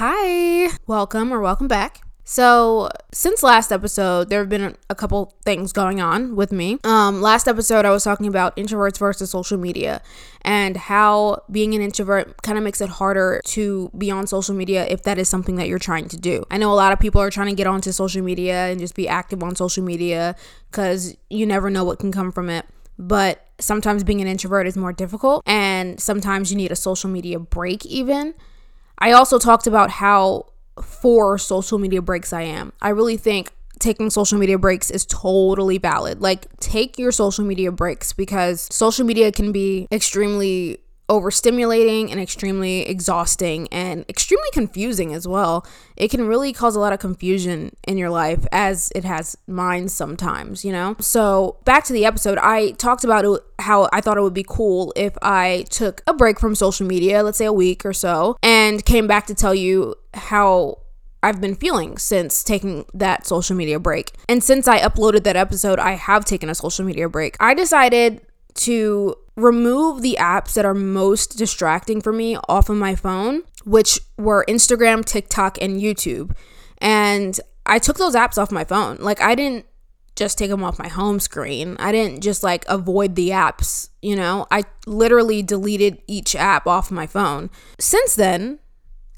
Hi, welcome or welcome back. So, since last episode, there have been a couple things going on with me. Um, last episode, I was talking about introverts versus social media and how being an introvert kind of makes it harder to be on social media if that is something that you're trying to do. I know a lot of people are trying to get onto social media and just be active on social media because you never know what can come from it. But sometimes being an introvert is more difficult, and sometimes you need a social media break, even. I also talked about how for social media breaks I am. I really think taking social media breaks is totally valid. Like, take your social media breaks because social media can be extremely overstimulating and extremely exhausting and extremely confusing as well. It can really cause a lot of confusion in your life as it has mine sometimes, you know? So, back to the episode, I talked about how I thought it would be cool if I took a break from social media, let's say a week or so, and came back to tell you how I've been feeling since taking that social media break. And since I uploaded that episode, I have taken a social media break. I decided to remove the apps that are most distracting for me off of my phone, which were Instagram, TikTok, and YouTube. And I took those apps off my phone. Like, I didn't just take them off my home screen. I didn't just like avoid the apps, you know? I literally deleted each app off my phone. Since then,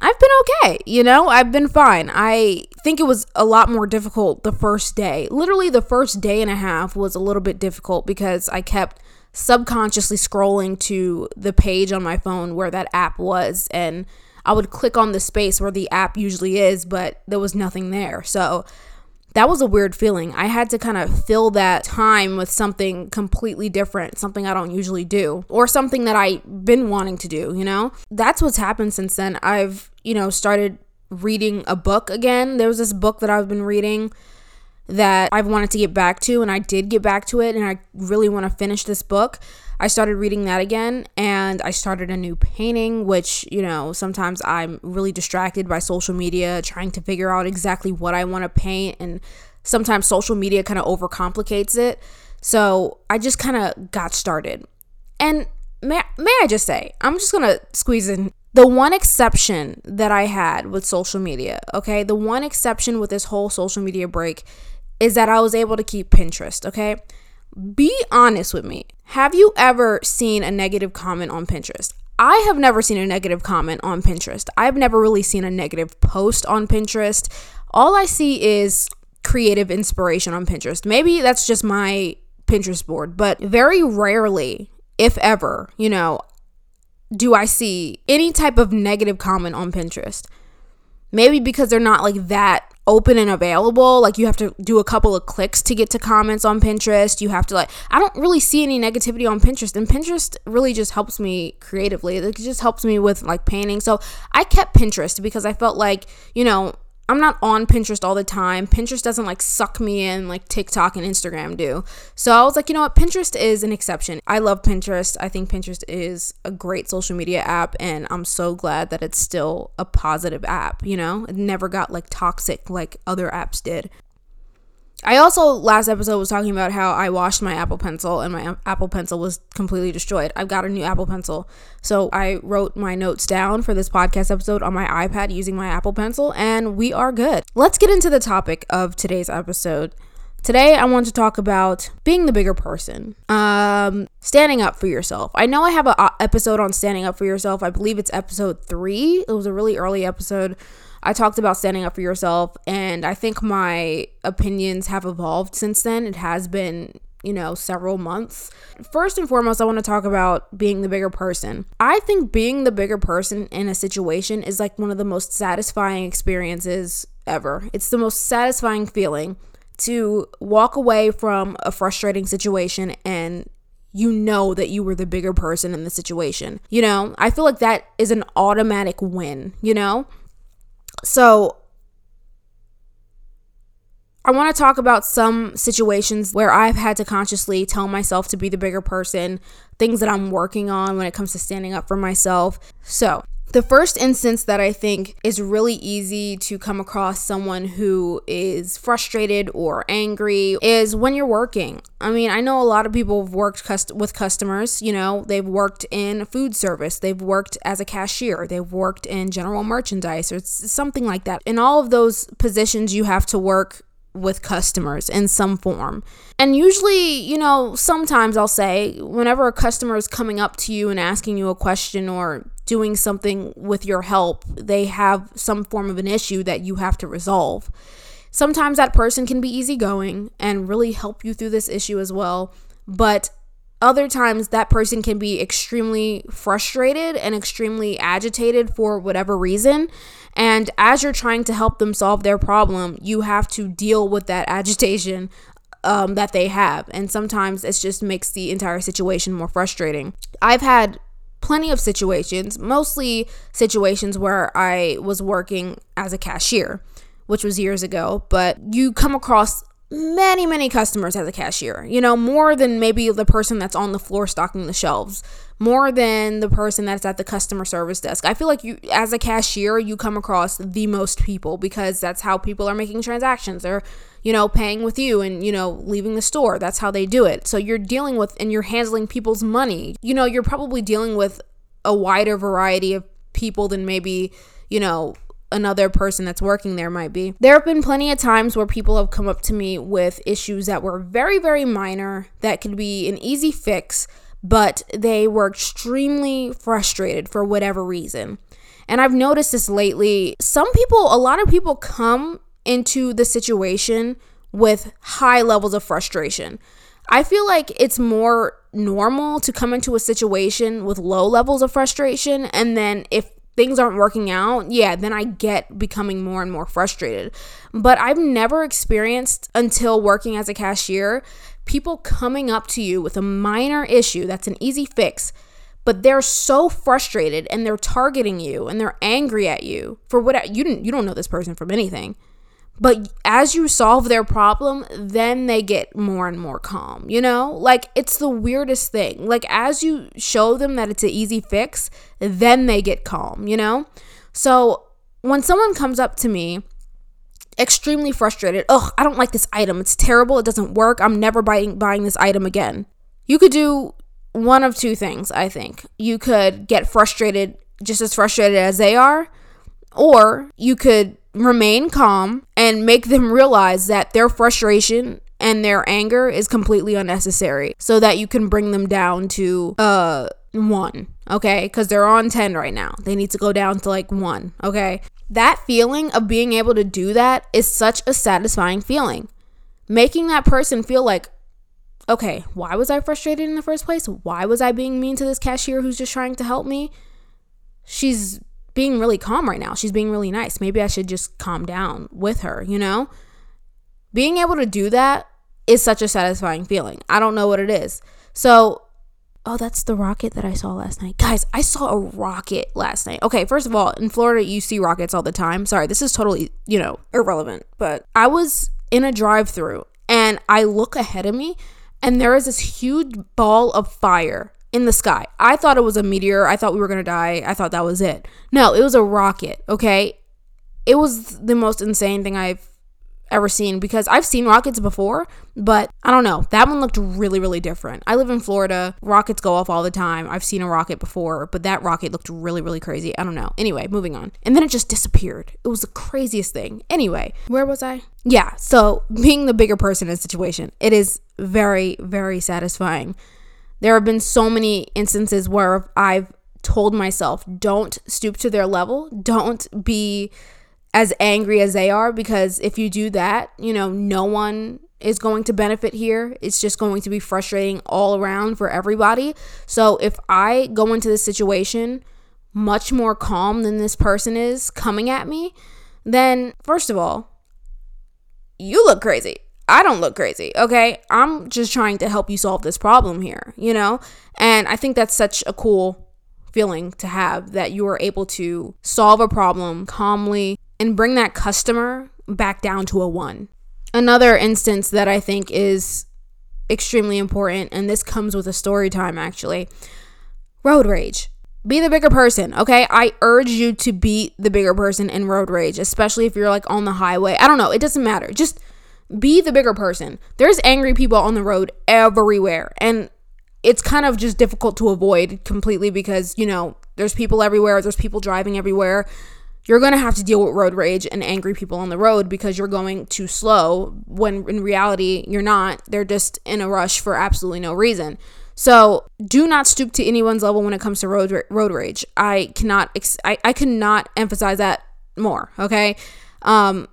I've been okay, you know? I've been fine. I think it was a lot more difficult the first day. Literally, the first day and a half was a little bit difficult because I kept subconsciously scrolling to the page on my phone where that app was and I would click on the space where the app usually is, but there was nothing there. So that was a weird feeling. I had to kind of fill that time with something completely different, something I don't usually do, or something that I've been wanting to do, you know? That's what's happened since then. I've, you know, started reading a book again. There was this book that I've been reading that I've wanted to get back to, and I did get back to it, and I really want to finish this book. I started reading that again, and I started a new painting, which, you know, sometimes I'm really distracted by social media, trying to figure out exactly what I want to paint, and sometimes social media kind of overcomplicates it. So I just kind of got started. And may, may I just say, I'm just going to squeeze in the one exception that I had with social media, okay? The one exception with this whole social media break is that I was able to keep Pinterest, okay? Be honest with me. Have you ever seen a negative comment on Pinterest? I have never seen a negative comment on Pinterest. I've never really seen a negative post on Pinterest. All I see is creative inspiration on Pinterest. Maybe that's just my Pinterest board, but very rarely, if ever, you know, do I see any type of negative comment on Pinterest. Maybe because they're not like that open and available. Like you have to do a couple of clicks to get to comments on Pinterest. You have to like I don't really see any negativity on Pinterest and Pinterest really just helps me creatively. It just helps me with like painting. So I kept Pinterest because I felt like, you know, I'm not on Pinterest all the time. Pinterest doesn't like suck me in like TikTok and Instagram do. So I was like, you know what? Pinterest is an exception. I love Pinterest. I think Pinterest is a great social media app and I'm so glad that it's still a positive app, you know? It never got like toxic like other apps did. I also last episode was talking about how I washed my Apple Pencil and my Apple Pencil was completely destroyed. I've got a new Apple Pencil. So I wrote my notes down for this podcast episode on my iPad using my Apple Pencil and we are good. Let's get into the topic of today's episode. Today, I want to talk about being the bigger person, um, standing up for yourself. I know I have an episode on standing up for yourself. I believe it's episode three. It was a really early episode. I talked about standing up for yourself, and I think my opinions have evolved since then. It has been, you know, several months. First and foremost, I want to talk about being the bigger person. I think being the bigger person in a situation is like one of the most satisfying experiences ever. It's the most satisfying feeling to walk away from a frustrating situation and you know that you were the bigger person in the situation. You know, I feel like that is an automatic win, you know? So, I want to talk about some situations where I've had to consciously tell myself to be the bigger person, things that I'm working on when it comes to standing up for myself. So, The first instance that I think is really easy to come across someone who is frustrated or angry is when you're working. I mean, I know a lot of people have worked cust- with customers, you know, they've worked in food service, they've worked as a cashier, they've worked in general merchandise or something like that. In all of those positions, you have to work with customers in some form. And usually, you know, sometimes I'll say, whenever a customer is coming up to you and asking you a question or doing something with your help, they have some form of an issue that you have to resolve. Sometimes that person can be easygoing and really help you through this issue as well. But other times, that person can be extremely frustrated and extremely agitated for whatever reason. And as you're trying to help them solve their problem, you have to deal with that agitation um, that they have. And sometimes it just makes the entire situation more frustrating. I've had plenty of situations, mostly situations where I was working as a cashier, which was years ago, but you come across many, many customers as a cashier. You know, more than maybe the person that's on the floor stocking the shelves, more than the person that's at the customer service desk. I feel like you, as a cashier, you come across the most people because that's how people are making transactions. They're, you know, paying with you and, you know, leaving the store. That's how they do it. So you're dealing with and you're handling people's money. You know, you're probably dealing with a wider variety of people than maybe, you know, another person that's working there might be. There have been plenty of times where people have come up to me with issues that were very, very minor that could be an easy fix, but they were extremely frustrated for whatever reason. And I've noticed this lately. Some people, a lot of people come into the situation with high levels of frustration. I feel like it's more normal to come into a situation with low levels of frustration and then if things aren't working out, yeah, then I get becoming more and more frustrated. But I've never experienced until working as a cashier people coming up to you with a minor issue that's an easy fix, but they're so frustrated and they're targeting you and they're angry at you for what you didn't you don't know this person from anything. But as you solve their problem, then they get more and more calm, you know? Like it's the weirdest thing. Like as you show them that it's an easy fix, then they get calm, you know? So when someone comes up to me extremely frustrated, ugh, I don't like this item. It's terrible. It doesn't work. I'm never buying buying this item again. You could do one of two things, I think. You could get frustrated just as frustrated as they are, or you could remain calm and make them realize that their frustration and their anger is completely unnecessary so that you can bring them down to uh 1 okay? Cuz they're on 10 right now. They need to go down to like 1 okay? That feeling of being able to do that is such a satisfying feeling. Making that person feel like okay why was i frustrated in the first place? Why was i being mean to this cashier who's just trying to help me? She's being really calm right now. She's being really nice. Maybe I should just calm down with her, you know? Being able to do that is such a satisfying feeling. I don't know what it is. So, oh, that's the rocket that I saw last night. Guys, I saw a rocket last night. Okay, first of all, in Florida, you see rockets all the time. Sorry, this is totally, you know, irrelevant. But I was in a drive through and I look ahead of me and there is this huge ball of fire in the sky. I thought it was a meteor. I thought we were going to die. I thought that was it. No, it was a rocket, okay? It was the most insane thing I've ever seen because I've seen rockets before, but I don't know. That one looked really, really different. I live in Florida. Rockets go off all the time. I've seen a rocket before, but that rocket looked really, really crazy. I don't know. Anyway, moving on. And then it just disappeared. It was the craziest thing. Anyway, where was I? Yeah, so being the bigger person in a situation, it is very, very satisfying there have been so many instances where I've told myself, don't stoop to their level, don't be as angry as they are, because if you do that, you know, no one is going to benefit here. It's just going to be frustrating all around for everybody. So if I go into this situation much more calm than this person is coming at me, then first of all, you look crazy. I don't look crazy, okay? I'm just trying to help you solve this problem here, you know? And I think that's such a cool feeling to have that you are able to solve a problem calmly and bring that customer back down to a one. Another instance that I think is extremely important, and this comes with a story time actually road rage. be the bigger person, okay? I urge you to be the bigger person in road rage, especially if you're like on the highway. I don't know, it doesn't matter. Just be the bigger person. There's angry people on the road everywhere, and it's kind of just difficult to avoid completely because, you know, there's people everywhere, there's people driving everywhere. You're going to have to deal with road rage and angry people on the road because you're going too slow when in reality you're not. They're just in a rush for absolutely no reason. So do not stoop to anyone's level when it comes to road road rage. I cannot ex- I, I cannot emphasize that more. Okay. Um,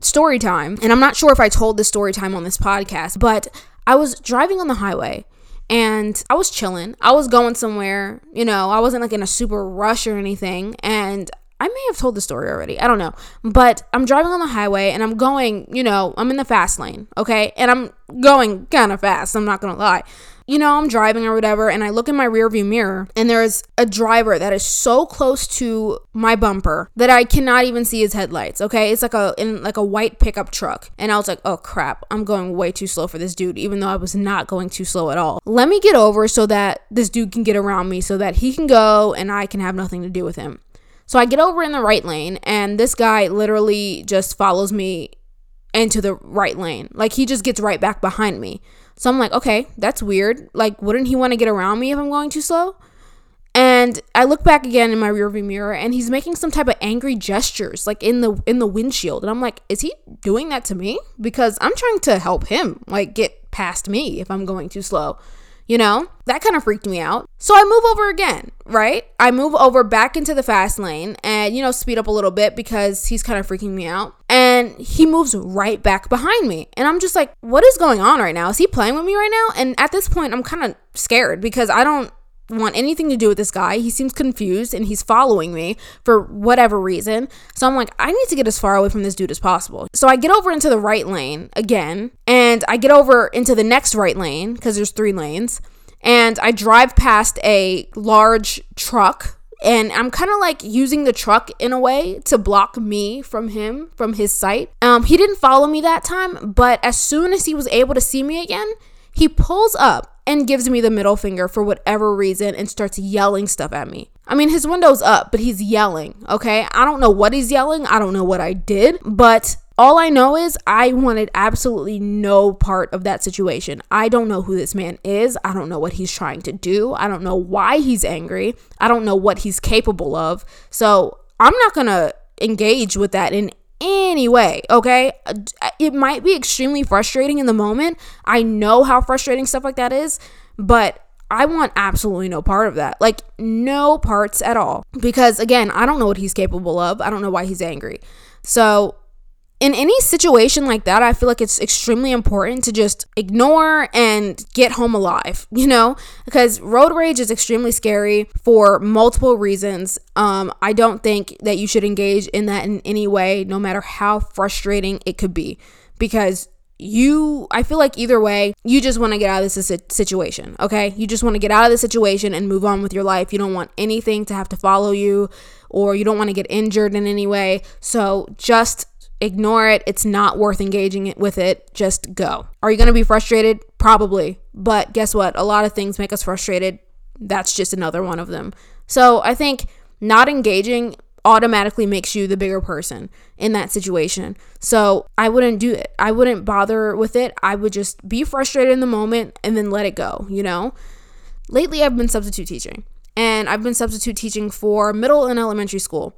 story time, and I'm not sure if I told this story time on this podcast, but I was driving on the highway and I was chilling. I was going somewhere, you know, I wasn't like in a super rush or anything. And I may have told the story already. I don't know. But I'm driving on the highway and I'm going, you know, I'm in the fast lane, okay? And I'm going kind of fast, I'm not gonna lie you know, I'm driving or whatever, and I look in my rearview mirror, and there's a driver that is so close to my bumper that I cannot even see his headlights. Okay, it's like a in like a white pickup truck, and I was like, oh crap, I'm going way too slow for this dude, even though I was not going too slow at all. Let me get over so that this dude can get around me, so that he can go and I can have nothing to do with him. So I get over in the right lane, and this guy literally just follows me into the right lane. Like he just gets right back behind me. So I'm like, okay, that's weird. Like, wouldn't he want to get around me if I'm going too slow? And I look back again in my rearview mirror and he's making some type of angry gestures like in the in the windshield. And I'm like, is he doing that to me? Because I'm trying to help him like get past me if I'm going too slow you know? That kind of freaked me out. So I move over again, right? I move over back into the fast lane and, you know, speed up a little bit because he's kind of freaking me out. And he moves right back behind me. And I'm just like, what is going on right now? Is he playing with me right now? And at this point, I'm kind of scared because I don't want anything to do with this guy. He seems confused and he's following me for whatever reason. So I'm like, I need to get as far away from this dude as possible. So I get over into the right lane again and I get over into the next right lane because there's three lanes and I drive past a large truck and I'm kind of like using the truck in a way to block me from him from his sight. Um he didn't follow me that time, but as soon as he was able to see me again, he pulls up and gives me the middle finger for whatever reason and starts yelling stuff at me. I mean, his window's up, but he's yelling, okay? I don't know what he's yelling. I don't know what I did, but all I know is I wanted absolutely no part of that situation. I don't know who this man is. I don't know what he's trying to do. I don't know why he's angry. I don't know what he's capable of. So I'm not going to engage with that in any way, okay? Uh, it might be extremely frustrating in the moment. I know how frustrating stuff like that is, but I want absolutely no part of that. Like, no parts at all. Because again, I don't know what he's capable of. I don't know why he's angry. So, in any situation like that, I feel like it's extremely important to just ignore and get home alive, you know? Because road rage is extremely scary for multiple reasons. Um, I don't think that you should engage in that in any way, no matter how frustrating it could be. Because you i feel like either way you just want to get out of this situation okay you just want to get out of the situation and move on with your life you don't want anything to have to follow you or you don't want to get injured in any way so just ignore it. It's not worth engaging with it. Just go. Are you going to be frustrated? Probably. But guess what? A lot of things make us frustrated. That's just another one of them. So I think not engaging automatically makes you the bigger person in that situation. So I wouldn't do it. I wouldn't bother with it. I would just be frustrated in the moment and then let it go, you know? Lately, I've been substitute teaching and I've been substitute teaching for middle and elementary school.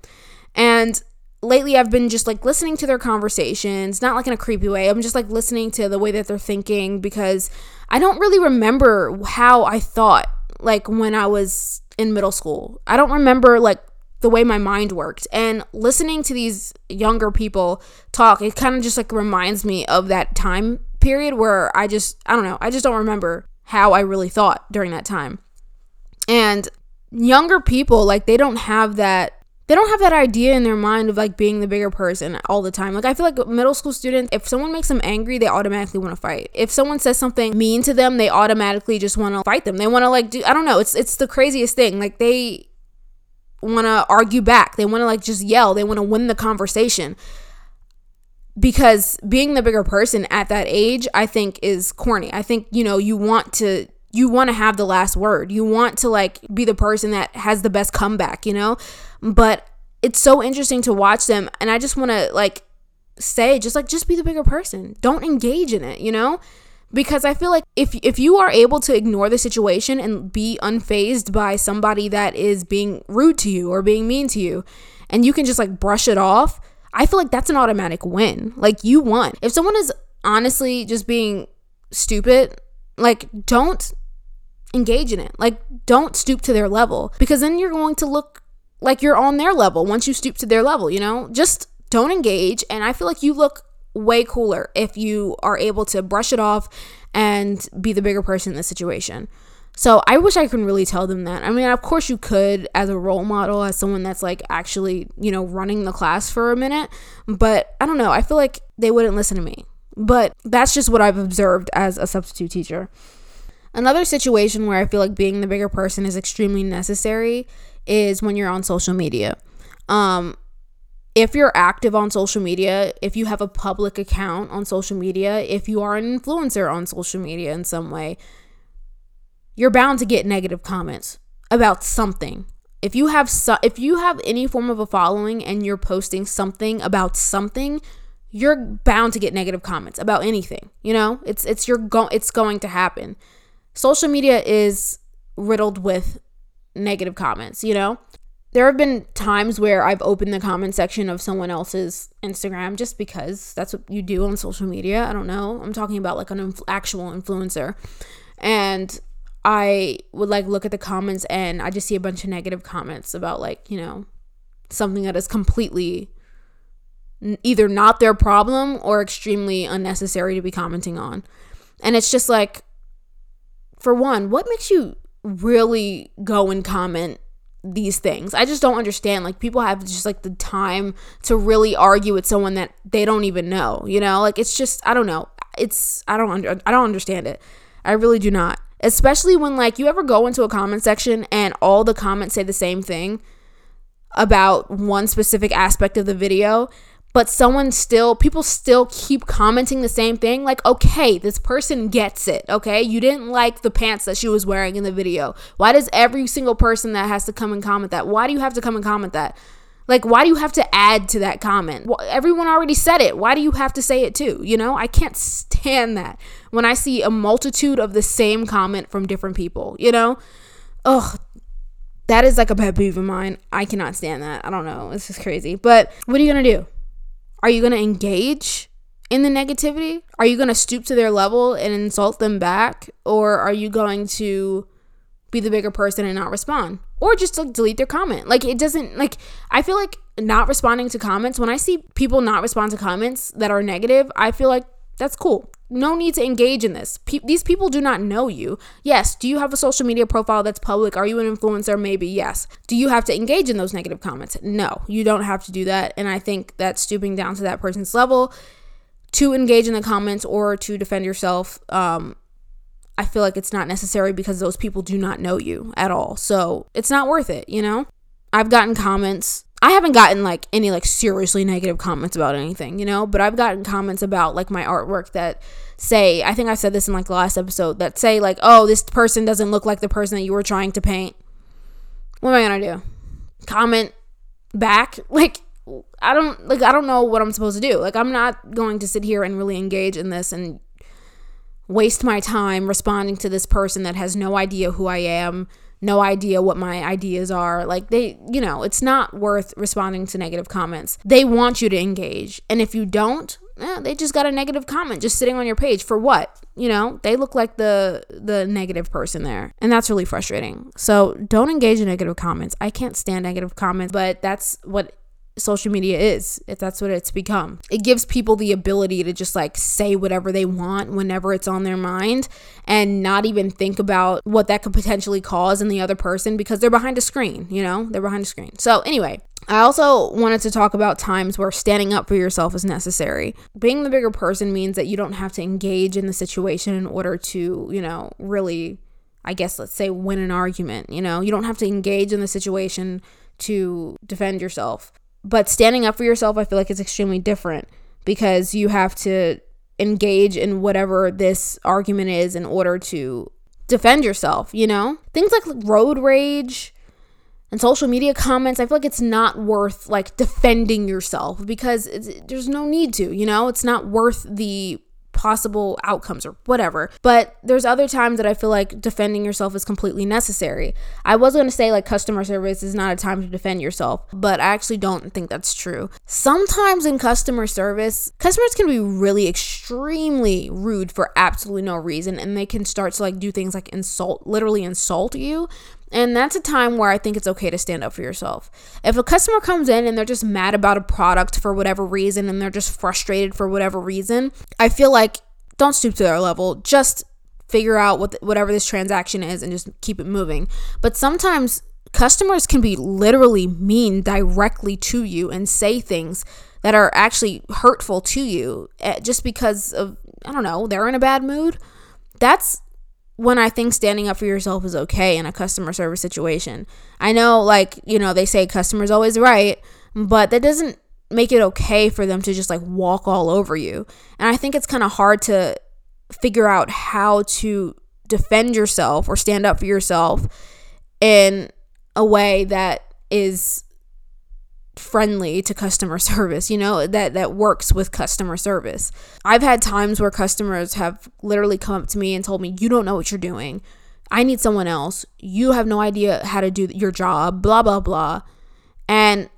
And lately I've been just like listening to their conversations, not like in a creepy way. I'm just like listening to the way that they're thinking because I don't really remember how I thought like when I was in middle school. I don't remember like the way my mind worked. And listening to these younger people talk, it kind of just like reminds me of that time period where I just, I don't know, I just don't remember how I really thought during that time. And younger people, like, they don't have that they don't have that idea in their mind of like being the bigger person all the time. Like I feel like middle school students, if someone makes them angry, they automatically want to fight. If someone says something mean to them, they automatically just want to fight them. They want to like do I don't know, it's it's the craziest thing. Like they want to argue back. They want to like just yell. They want to win the conversation. Because being the bigger person at that age, I think is corny. I think, you know, you want to you want to have the last word. You want to like be the person that has the best comeback, you know? But it's so interesting to watch them and I just want to like say just like just be the bigger person. Don't engage in it, you know? Because I feel like if if you are able to ignore the situation and be unfazed by somebody that is being rude to you or being mean to you and you can just like brush it off, I feel like that's an automatic win. Like you won. If someone is honestly just being stupid, like don't engage in it. Like, don't stoop to their level because then you're going to look like you're on their level once you stoop to their level, you know? Just don't engage. And I feel like you look way cooler if you are able to brush it off and be the bigger person in the situation. So I wish I could really tell them that. I mean, of course you could as a role model, as someone that's like actually, you know, running the class for a minute. But I don't know. I feel like they wouldn't listen to me. But that's just what I've observed as a substitute teacher. Another situation where I feel like being the bigger person is extremely necessary is when you're on social media. Um, if you're active on social media, if you have a public account on social media, if you are an influencer on social media in some way, you're bound to get negative comments about something. If you have so, if you have any form of a following and you're posting something about something, you're bound to get negative comments about anything. You know, it's it's your go it's going to happen social media is riddled with negative comments, you know? There have been times where I've opened the comment section of someone else's Instagram just because that's what you do on social media. I don't know. I'm talking about like an actual influencer. And I would like look at the comments and I just see a bunch of negative comments about like, you know, something that is completely either not their problem or extremely unnecessary to be commenting on. And it's just like for one, what makes you really go and comment these things? I just don't understand. Like people have just like the time to really argue with someone that they don't even know, you know? Like it's just I don't know. It's I don't under, I don't understand it. I really do not. Especially when like you ever go into a comment section and all the comments say the same thing about one specific aspect of the video but someone still people still keep commenting the same thing like okay this person gets it okay? You didn't like the pants that she was wearing in the video. Why does every single person that has to come and comment that? Why do you have to come and comment that? Like why do you have to add to that comment? Well, everyone already said it. Why do you have to say it too you know? I can't stand that when i see a multitude of the same comment from different people you know? Ugh that is like a pet peeve of mine. I cannot stand that. I don't know. It's just crazy. But what are you gonna do are you going to engage in the negativity? Are you going to stoop to their level and insult them back? Or are you going to be the bigger person and not respond? Or just like delete their comment? Like, it doesn't, like, I feel like not responding to comments, when I see people not respond to comments that are negative, I feel like that's cool no need to engage in this. Pe- these people do not know you. Yes, do you have a social media profile that's public? Are you an influencer? Maybe yes. Do you have to engage in those negative comments? No, you don't have to do that. And I think that stooping down to that person's level to engage in the comments or to defend yourself, um, I feel like it's not necessary because those people do not know you at all. So it's not worth it, you know? I've gotten comments I haven't gotten like any like seriously negative comments about anything, you know, but I've gotten comments about like my artwork that say, I think I said this in like the last episode, that say like, "Oh, this person doesn't look like the person that you were trying to paint." What am I going to do? Comment back? Like I don't like I don't know what I'm supposed to do. Like I'm not going to sit here and really engage in this and waste my time responding to this person that has no idea who I am no idea what my ideas are. Like they, you know, it's not worth responding to negative comments. They want you to engage. And if you don't, eh, they just got a negative comment just sitting on your page for what? You know, they look like the the negative person there. And that's really frustrating. So, don't engage in negative comments. I can't stand negative comments, but that's what social media is if that's what it's become it gives people the ability to just like say whatever they want whenever it's on their mind and not even think about what that could potentially cause in the other person because they're behind a screen you know they're behind a screen so anyway I also wanted to talk about times where standing up for yourself is necessary. Being the bigger person means that you don't have to engage in the situation in order to, you know, really, I guess, let's say, win an argument. You know, you don't have to engage in the situation to defend yourself. But standing up for yourself, I feel like it's extremely different because you have to engage in whatever this argument is in order to defend yourself, you know? Things like road rage and social media comments, I feel like it's not worth like defending yourself because there's no need to, you know? It's not worth the possible outcomes or whatever. But there's other times that I feel like defending yourself is completely necessary. I was going to say like customer service is not a time to defend yourself, but I actually don't think that's true. Sometimes in customer service, customers can be really extremely rude for absolutely no reason and they can start to like do things like insult, literally insult you. And that's a time where I think it's okay to stand up for yourself. If a customer comes in and they're just mad about a product for whatever reason and they're just frustrated for whatever reason, I feel like don't stoop to their level. Just figure out what whatever this transaction is and just keep it moving. But sometimes customers can be literally mean directly to you and say things that are actually hurtful to you eh, just because of I don't know, they're in a bad mood. That's when I think standing up for yourself is okay in a customer service situation. I know, like, you know, they say customer's always right, but that doesn't make it okay for them to just like walk all over you. And I think it's kind of hard to figure out how to defend yourself or stand up for yourself in a way that is friendly to customer service, you know, that that works with customer service. I've had times where customers have literally come up to me and told me, "You don't know what you're doing. I need someone else. You have no idea how to do your job, blah blah blah." And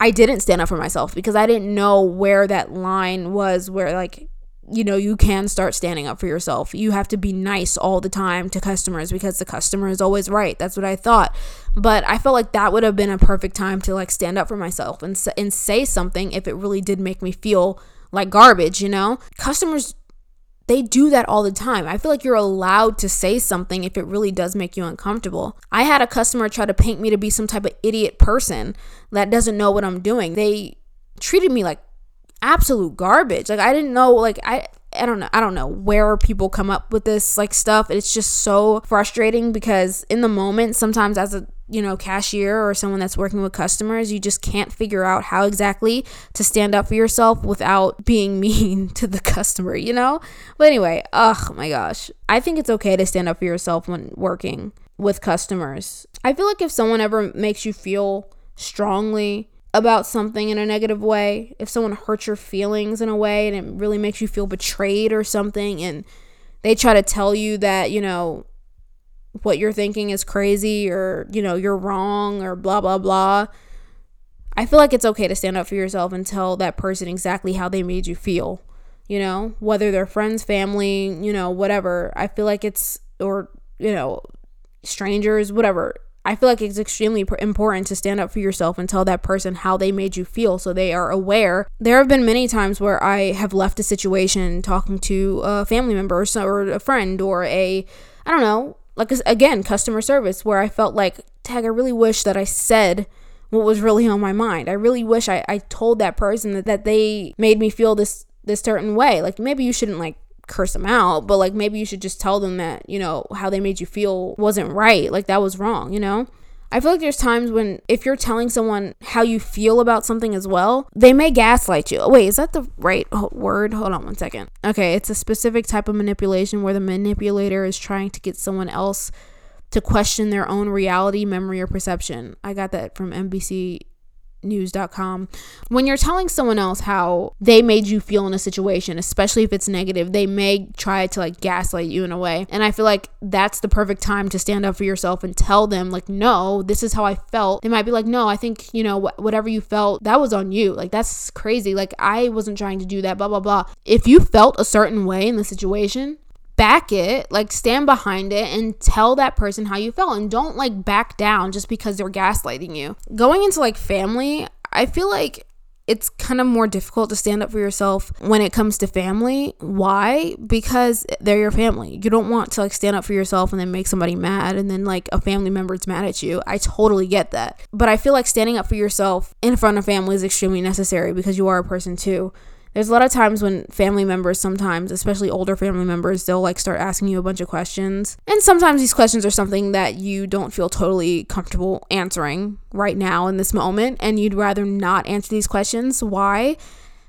I didn't stand up for myself because I didn't know where that line was where like you know, you can start standing up for yourself. You have to be nice all the time to customers because the customer is always right. That's what I thought. But I felt like that would have been a perfect time to like stand up for myself and and say something if it really did make me feel like garbage, you know? Customers they do that all the time. I feel like you're allowed to say something if it really does make you uncomfortable. I had a customer try to paint me to be some type of idiot person that doesn't know what I'm doing. They treated me like absolute garbage. Like I didn't know like I I don't know. I don't know where people come up with this like stuff. It's just so frustrating because in the moment sometimes as a you know cashier or someone that's working with customers, you just can't figure out how exactly to stand up for yourself without being mean to the customer, you know? But anyway, oh my gosh. I think it's okay to stand up for yourself when working with customers. I feel like if someone ever makes you feel strongly about something in a negative way, if someone hurts your feelings in a way and it really makes you feel betrayed or something, and they try to tell you that, you know, what you're thinking is crazy or, you know, you're wrong or blah, blah, blah. I feel like it's okay to stand up for yourself and tell that person exactly how they made you feel, you know, whether they're friends, family, you know, whatever. I feel like it's, or, you know, strangers, whatever. I feel like it's extremely important to stand up for yourself and tell that person how they made you feel so they are aware. There have been many times where I have left a situation talking to a family member or a friend or a, I don't know, like again, customer service where I felt like, tag, I really wish that I said what was really on my mind. I really wish I, I told that person that, that they made me feel this this certain way. Like maybe you shouldn't like curse them out, but like maybe you should just tell them that, you know, how they made you feel wasn't right. Like that was wrong, you know? I feel like there's times when if you're telling someone how you feel about something as well, they may gaslight you. Wait, is that the right word? Hold on one second. Okay, it's a specific type of manipulation where the manipulator is trying to get someone else to question their own reality, memory, or perception. I got that from NBC news.com when you're telling someone else how they made you feel in a situation especially if it's negative they may try to like gaslight you in a way. And i feel like that's the perfect time to stand up for yourself and tell them like no this is how i felt. They might be like no i think you know wh- whatever you felt that was on you. Like that's crazy. Like i wasn't trying to do that blah blah blah. If you felt a certain way in the situation back it, like stand behind it and tell that person how you felt and don't like back down just because they're gaslighting you. Going into like family, I feel like it's kind of more difficult to stand up for yourself when it comes to family. Why? Because they're your family. You don't want to like stand up for yourself and then make somebody mad and then like a family member is mad at you. I totally get that. But I feel like standing up for yourself in front of family is extremely necessary because you are a person too there's a lot of times when family members sometimes especially older family members they'll like start asking you a bunch of questions. And sometimes these questions are something that you don't feel totally comfortable answering right now in this moment and you'd rather not answer these questions. Why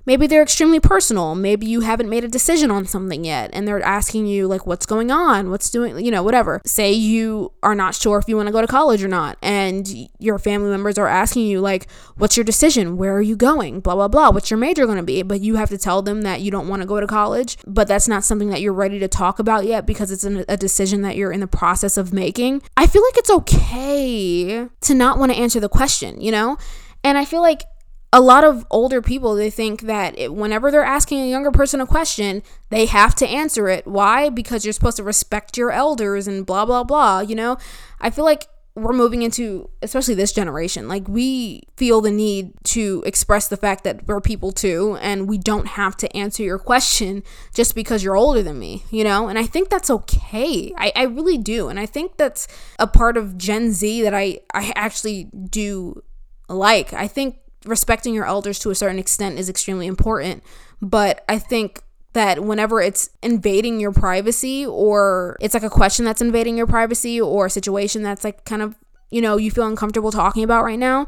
maybe they're extremely personal. Maybe you haven't made a decision on something yet and they're asking you, like, what's going on? What's doing, you know, whatever. Say you are not sure if you want to go to college or not, and your family members are asking you, like, what's your decision? Where are you going? Blah, blah, blah. What's your major going to be? But you have to tell them that you don't want to go to college, but that's not something that you're ready to talk about yet because it's a decision that you're in the process of making. I feel like it's okay to not want to answer the question, you know? And I feel like a lot of older people they think that it, whenever they're asking a younger person a question they have to answer it. Why? Because you're supposed to respect your elders and blah blah blah you know? I feel like we're moving into especially this generation like we feel the need to express the fact that we're people too and we don't have to answer your question just because you're older than me you know? And i think that's okay. I, I really do. And i think that's a part of gen z that i i actually do like. I think respecting your elders to a certain extent is extremely important. But I think that whenever it's invading your privacy or it's like a question that's invading your privacy or a situation that's like kind of, you know, you feel uncomfortable talking about right now,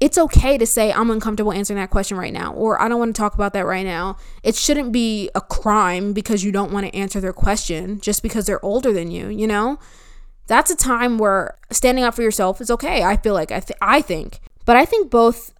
it's okay to say, I'm uncomfortable answering that question right now, or I don't want to talk about that right now. It shouldn't be a crime because you don't want to answer their question just because they're older than you, you know? That's a time where standing up for yourself is okay. I feel like I, th- I think but I think both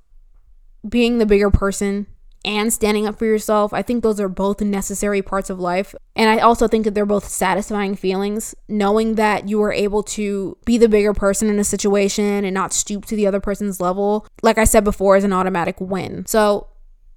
being the bigger person and standing up for yourself, I think those are both necessary parts of life. And I also think that they're both satisfying feelings, knowing that you were able to be the bigger person in a situation and not stoop to the other person's level. Like I said before, is an automatic win. So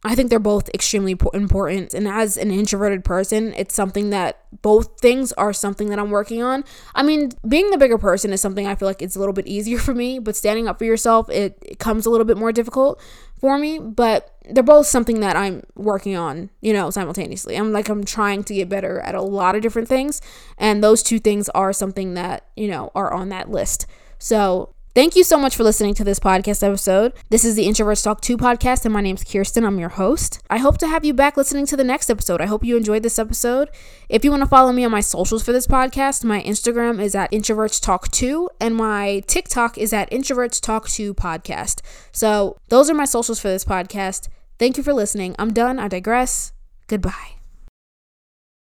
I think they're both extremely important. And as an introverted person, it's something that both things are something that I'm working on. I mean, being the bigger person is something I feel like it's a little bit easier for me, but standing up for yourself, it, it comes a little bit more difficult for me. But they're both something that I'm working on, you know, simultaneously. I'm like, I'm trying to get better at a lot of different things. And those two things are something that, you know, are on that list. So Thank you so much for listening to this podcast episode. This is the Introverts Talk 2 podcast, and my name's Kirsten. I'm your host. I hope to have you back listening to the next episode. I hope you enjoyed this episode. If you want to follow me on my socials for this podcast, my Instagram is at Introverts Talk 2, and my TikTok is at Introverts Talk 2 Podcast. So those are my socials for this podcast. Thank you for listening. I'm done. I digress. Goodbye.